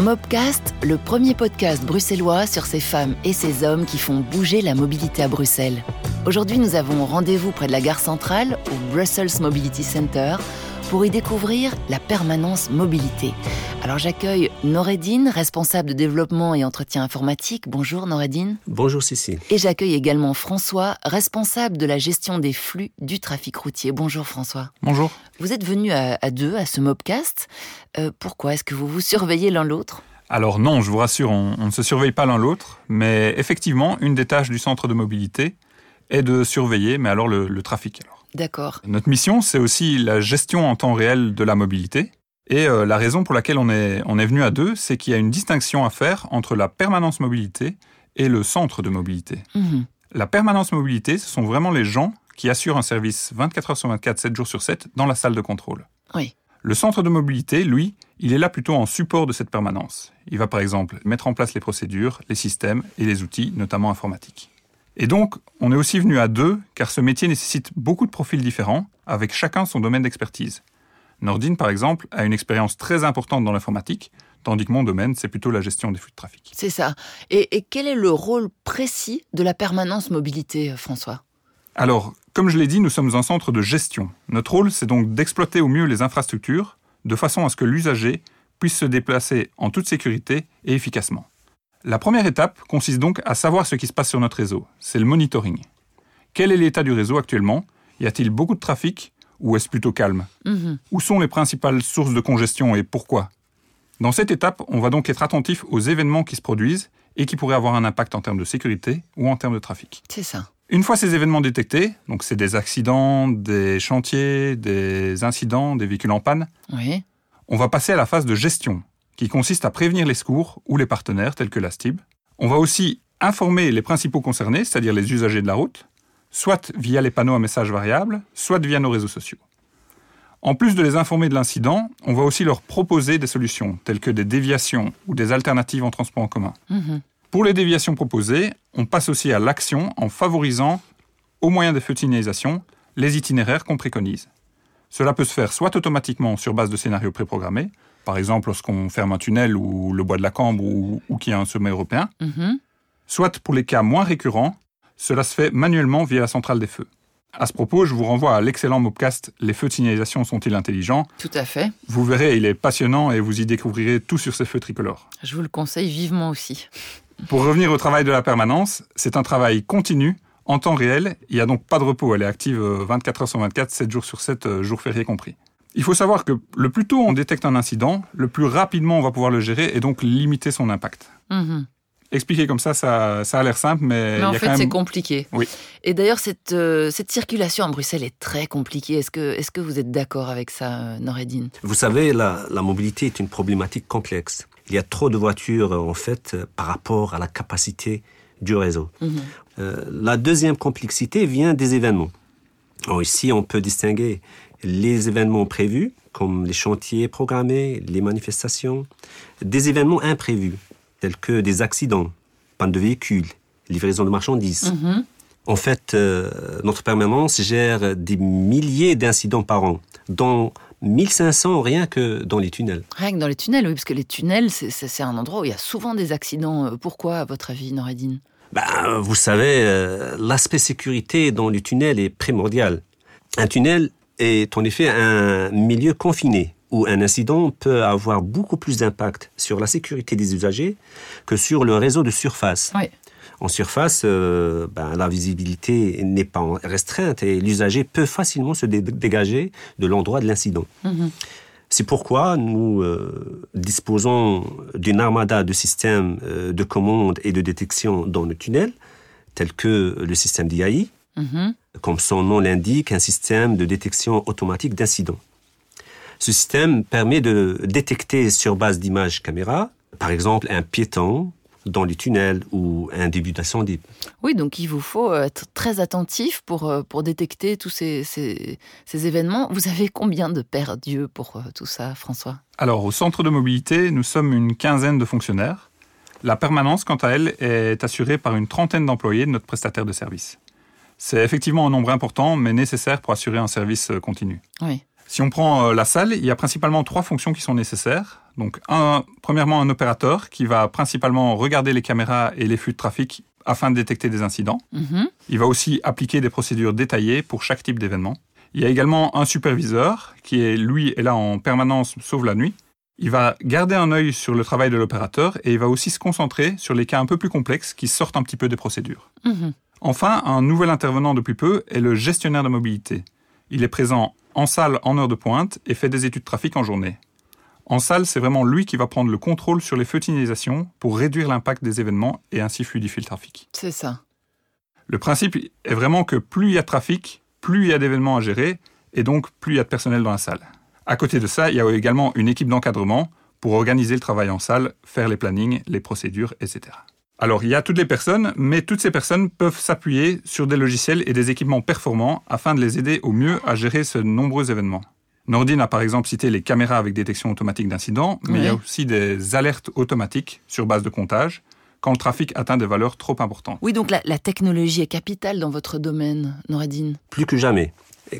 Mobcast, le premier podcast bruxellois sur ces femmes et ces hommes qui font bouger la mobilité à Bruxelles. Aujourd'hui, nous avons rendez-vous près de la gare centrale, au Brussels Mobility Center, pour y découvrir la permanence mobilité. Alors j'accueille Noredine, responsable de développement et entretien informatique. Bonjour Noredine. Bonjour Cécile. Et j'accueille également François, responsable de la gestion des flux du trafic routier. Bonjour François. Bonjour. Vous êtes venu à, deux à ce Mobcast. Euh, pourquoi Est-ce que vous vous surveillez l'un l'autre? Alors non, je vous rassure, on, ne se surveille pas l'un l'autre, mais effectivement, une des tâches du centre de mobilité est de surveiller, mais alors le, le trafic. Alors. D'accord. Notre mission, c'est aussi la gestion en temps réel de la mobilité. Et euh, la raison pour laquelle on est, on est venu à deux, c'est qu'il y a une distinction à faire entre la permanence mobilité et le centre de mobilité. Mhm. La permanence mobilité, ce sont vraiment les gens qui assurent un service 24 heures sur 24, 7 jours sur 7 dans la salle de contrôle. Oui. Le centre de mobilité, lui, il est là plutôt en support de cette permanence. Il va par exemple mettre en place les procédures, les systèmes et les outils, notamment informatiques. Et donc, on est aussi venu à deux, car ce métier nécessite beaucoup de profils différents, avec chacun son domaine d'expertise. Nordine, par exemple, a une expérience très importante dans l'informatique, tandis que mon domaine, c'est plutôt la gestion des flux de trafic. C'est ça. Et, quel est le rôle précis de la permanence mobilité, euh, François? Alors, comme je l'ai dit, nous sommes un centre de gestion. Notre rôle, c'est donc d'exploiter au mieux les infrastructures, de façon à ce que l'usager puisse se déplacer en toute sécurité et efficacement. La première étape consiste donc à savoir ce qui se passe sur notre réseau. C'est le monitoring. Quel est l'état du réseau actuellement? Y a-t-il beaucoup de trafic? Ou est-ce plutôt calme mhm. Où sont les principales sources de congestion et pourquoi Dans cette étape, on va donc être attentif aux événements qui se produisent et qui pourraient avoir un impact en termes de sécurité ou en termes de trafic. C'est ça. Une fois ces événements détectés, donc c'est des accidents, des chantiers, des incidents, des véhicules en panne, oui. on va passer à la phase de gestion, qui consiste à prévenir les secours ou les partenaires tels que la STIB. On va aussi informer les principaux concernés, c'est-à-dire les usagers de la route, soit via les panneaux à messages variables, soit via nos réseaux sociaux. En plus de les informer de l'incident, on va aussi leur proposer des solutions, telles que des déviations ou des alternatives en transport en commun. Mhm. Pour les déviations proposées, on passe aussi à l'action en favorisant, au moyen des feux de signalisation, les itinéraires qu'on préconise. Cela peut se faire soit automatiquement sur base de scénarios préprogrammés, par exemple lorsqu'on ferme un tunnel ou le bois de la Cambre ou, qu'il y a un sommet européen, mhm. soit pour les cas moins récurrents, cela se fait manuellement via la centrale des feux. À ce propos, je vous renvoie à l'excellent mobcast Les feux de signalisation sont-ils intelligents? Tout à fait. Vous verrez, il est passionnant et vous y découvrirez tout sur ces feux tricolores. Je vous le conseille vivement aussi. Pour revenir au travail de la permanence, c'est un travail continu, en temps réel. Il n'y a donc pas de repos. Elle est active 24 euh, heures sur 24, 7 jours sur 7, euh, jours fériés compris. Il faut savoir que le plus tôt on détecte un incident, le plus rapidement on va pouvoir le gérer et donc limiter son impact. Mhm. Expliquer comme ça, ça, a l'air simple, mais, en y a fait, quand même... c'est compliqué. Oui. Et d'ailleurs, cette, euh, cette circulation à Bruxelles est très compliquée. Est-ce que, est que vous êtes d'accord avec ça, euh, Noredine Vous savez, la, la mobilité est une problématique complexe. Il y a trop de voitures, en fait, par rapport à la capacité du réseau. Mhm. Euh, la deuxième complexité vient des événements. ici, on peut distinguer les événements prévus, comme les chantiers programmés, les manifestations, des événements imprévus, tels que des accidents, panne de véhicules, livraison de marchandises. Mhm. En fait, euh, notre permanence gère des milliers d'incidents par an, dont 1500 rien que dans les tunnels. Rien que dans les tunnels, oui, parce que les tunnels, c'est un endroit où il y a souvent des accidents. Euh, pourquoi, à votre avis, Noredine ben, Vous savez, euh, l'aspect sécurité dans les tunnels est primordial. Un tunnel est en effet un milieu confiné où un incident peut avoir beaucoup plus d'impact sur la sécurité des usagers que sur le réseau de surface. En surface, euh, ben, la visibilité n'est pas restreinte et l'usager peut facilement se dégager de l'endroit de l'incident. Mhm. C'est pourquoi nous euh, disposons d'une armada de systèmes euh, de commande et de détection dans le tunnel, tels que le système d'IAI, mhm. comme son nom l'indique, un système de détection automatique d'incidents. Ce système permet de détecter sur base d'images caméra, par exemple un piéton dans les tunnels ou un début d'incendie. Oui, donc il vous faut être très attentif pour, euh, pour détecter tous ces, ces, ces événements. Vous avez combien de perdus pour euh, tout ça, François? Alors, au centre de mobilité, nous sommes une quinzaine de fonctionnaires. La permanence, quant à elle, est assurée par une trentaine d'employés de notre prestataire de service. C'est effectivement un nombre important, mais nécessaire pour assurer un service euh, continu. Oui. Si on prend euh, la salle, il y a principalement trois fonctions qui sont nécessaires. Donc, un, premièrement, un opérateur qui va principalement regarder les caméras et les flux de trafic afin de détecter des incidents. Mhm. Il va aussi appliquer des procédures détaillées pour chaque type d'événement. Il y a également un superviseur qui est, lui, est là en permanence, sauf la nuit. Il va garder un œil sur le travail de l'opérateur et il va aussi se concentrer sur les cas un peu plus complexes qui sortent un petit peu des procédures. Mhm. Enfin, un nouvel intervenant depuis peu est le gestionnaire de mobilité. Il est présent en salle en heure de pointe et fait des études de trafic en journée. En salle, c'est vraiment lui qui va prendre le contrôle sur les feux signalisation pour réduire l'impact des événements et ainsi fluidifier le trafic. C'est ça. Le principe est vraiment que plus il y a de trafic, plus il y a d'événements à gérer et donc plus il y a de personnel dans la salle. À côté de ça, il y a également une équipe d'encadrement pour organiser le travail en salle, faire les plannings, les procédures, etc. Alors, il y a toutes les personnes, mais toutes ces personnes peuvent s'appuyer sur des logiciels et des équipements performants afin de les aider au mieux à gérer ce nombreux événements. Nordine a par exemple cité les caméras avec détection automatique d'incidents, mais il y a aussi des alertes automatiques sur base de comptage quand le trafic atteint des valeurs trop importantes. Oui, donc la, la technologie est capitale dans votre domaine, Noradine. Plus que jamais.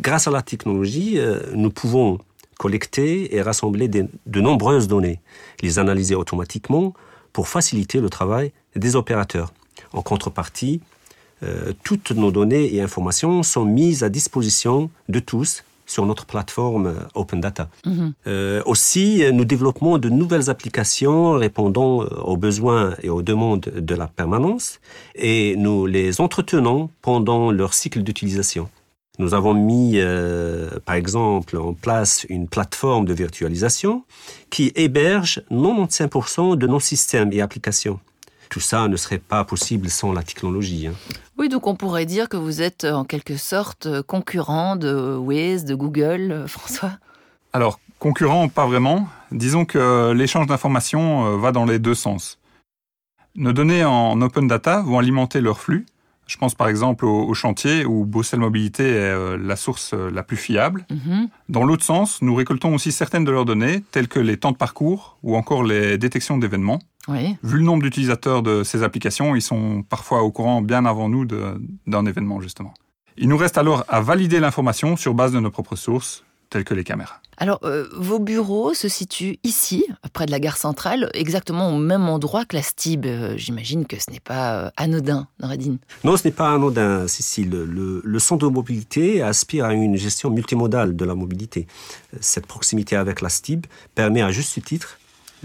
Grâce à la technologie, euh, nous pouvons collecter et rassembler des- de nombreuses données, les analyser automatiquement pour faciliter le travail des opérateurs. En contrepartie, euh, toutes nos données et informations sont mises à disposition de tous sur notre plateforme Open Data. Mhm. Euh, aussi, nous développons de nouvelles applications répondant aux besoins et aux demandes de la permanence et nous les entretenons pendant leur cycle d'utilisation. Nous avons mis, euh, par exemple, en place une plateforme de virtualisation qui héberge 95% de nos systèmes et applications. Tout ça ne serait pas possible sans la technologie. hein. Oui, donc on pourrait dire que vous êtes euh, en quelque sorte euh, concurrent de Waze, de Google, François. Alors, concurrent, pas vraiment. Disons que l'échange d'informations va dans les deux sens. Nos données en open data vont alimenter leur flux. Je pense par exemple au, au chantier où Bruxelles Mobilité est euh, la source euh, la plus fiable. Mhm. Dans l'autre sens, nous récoltons aussi certaines de leurs données, telles que les temps de parcours ou encore les détections d'événements. Oui. Vu le nombre d'utilisateurs de ces applications, ils sont parfois au courant bien avant nous d'un événement, justement. Il nous reste alors à valider l'information sur base de nos propres sources, telles que les caméras. Alors, euh, vos bureaux se situent ici, près de la gare centrale, exactement au même endroit que la STIB. Euh, J'imagine que ce n'est pas euh, anodin, Noradine. Non, ce n'est pas anodin, Cécile. Le, centre de mobilité aspire à une gestion multimodale de la mobilité. Cette proximité avec la STIB permet à juste titre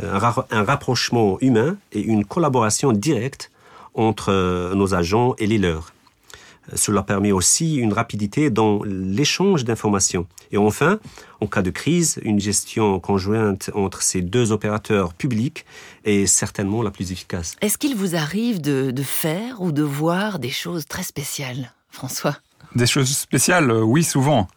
un, ra- un rapprochement humain et une collaboration directe entre nos agents et les leurs. Cela permet aussi une rapidité dans l'échange d'informations. Et enfin, en cas de crise, une gestion conjointe entre ces deux opérateurs publics est certainement la plus efficace. Est-ce qu'il vous arrive de, de faire ou de voir des choses très spéciales, François? Des choses spéciales, euh, oui, souvent.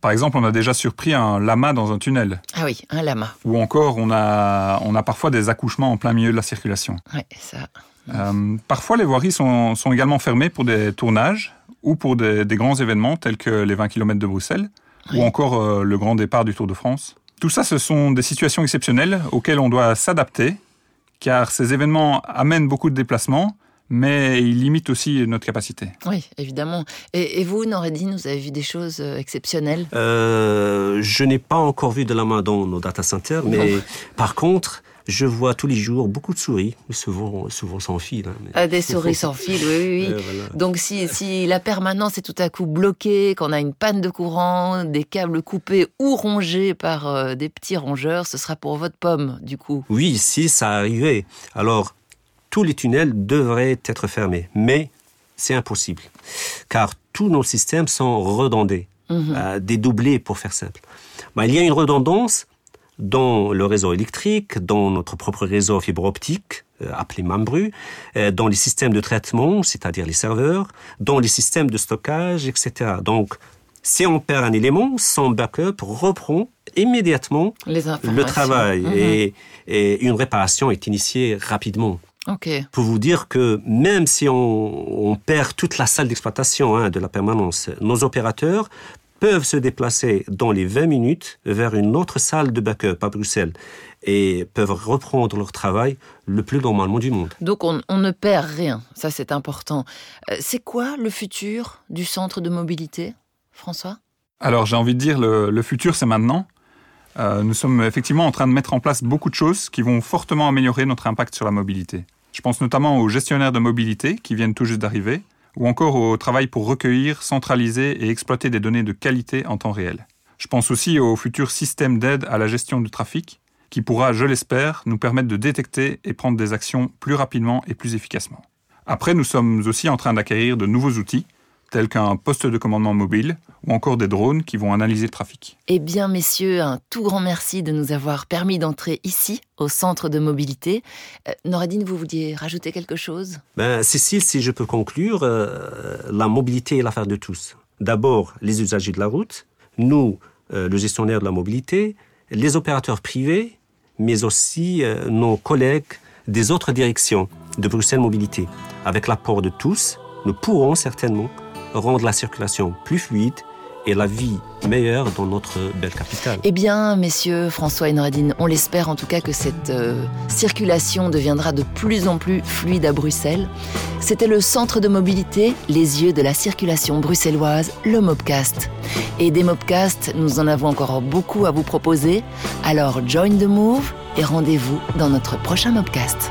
Par exemple, on a déjà surpris un lama dans un tunnel. Ah oui, un lama. Ou encore, on a, on a parfois des accouchements en plein milieu de la circulation. Oui, ça. Euh, parfois, les voiries sont, sont également fermées pour des tournages ou pour des, des grands événements tels que les 20 km de Bruxelles Oui. ou encore euh, le grand départ du Tour de France. Tout ça, ce sont des situations exceptionnelles auxquelles on doit s'adapter car ces événements amènent beaucoup de déplacements mais ils limitent aussi notre capacité. Oui, évidemment. Et, et vous, Noradine, vous avez vu des choses euh, exceptionnelles? Euh, je n'ai pas encore vu de la main dans nos data centers, mais par contre, je vois tous les jours beaucoup de souris, souvent, souvent sans fil. hein, mais- Ah, Des souris sans fil, oui, oui, oui. Voilà. Donc si, si la permanence est tout à coup bloquée, qu'on a une panne de courant, des câbles coupés ou rongés par euh, des petits rongeurs, ce sera pour votre pomme, du coup. Oui, si ça arrivait, alors tous les tunnels devraient être fermés, mais c'est impossible, car tous nos systèmes sont redondés, Mhm. euh, dédoublés pour faire simple. Ben, il y a une redondance dans le réseau électrique, dans notre propre réseau fibre optique, euh, appelé Mambru, euh, dans les systèmes de traitement, c'est-à-dire les serveurs, dans les systèmes de stockage, etc. Donc, si on perd un élément, son backup reprend immédiatement le travail Mhm. et, et une réparation est initiée rapidement. Ok. Pour vous dire que même si on, on perd toute la salle d'exploitation hein, de la permanence, nos opérateurs peuvent se déplacer dans les 20 minutes vers une autre salle de backup à Bruxelles et peuvent reprendre leur travail le plus normalement du monde. Donc on, on ne perd rien, ça c'est important. Euh, c'est quoi le futur du centre de mobilité, François? Alors j'ai envie de dire, le, le futur c'est maintenant. Euh, nous sommes effectivement en train de mettre en place beaucoup de choses qui vont fortement améliorer notre impact sur la mobilité. Je pense notamment aux gestionnaires de mobilité qui viennent tout juste d'arriver, ou encore au travail pour recueillir, centraliser et exploiter des données de qualité en temps réel. Je pense aussi au futur système d'aide à la gestion du trafic, qui pourra, je l'espère, nous permettre de détecter et prendre des actions plus rapidement et plus efficacement. Après, nous sommes aussi en train d'acquérir de nouveaux outils, tels qu'un poste de commandement mobile ou encore des drones qui vont analyser le trafic. Eh bien, messieurs, un tout grand merci de nous avoir permis d'entrer ici, au centre de mobilité. Euh, Noradine, vous vouliez rajouter quelque chose? Ben, Cécile, si je peux conclure, euh, la mobilité est l'affaire de tous. D'abord, les usagers de la route, nous, euh, le gestionnaire de la mobilité, les opérateurs privés, mais aussi euh, nos collègues des autres directions de Bruxelles Mobilité. Avec l'apport de tous, nous pourrons certainement rendre la circulation plus fluide et la vie meilleure dans notre belle capitale. Eh bien, messieurs, François et Noradine, on l'espère en tout cas que cette euh, circulation deviendra de plus en plus fluide à Bruxelles. C'était le centre de mobilité, les yeux de la circulation bruxelloise, le Mobcast. Et des Mobcasts, nous en avons encore beaucoup à vous proposer. Alors, join the move et rendez-vous dans notre prochain Mobcast.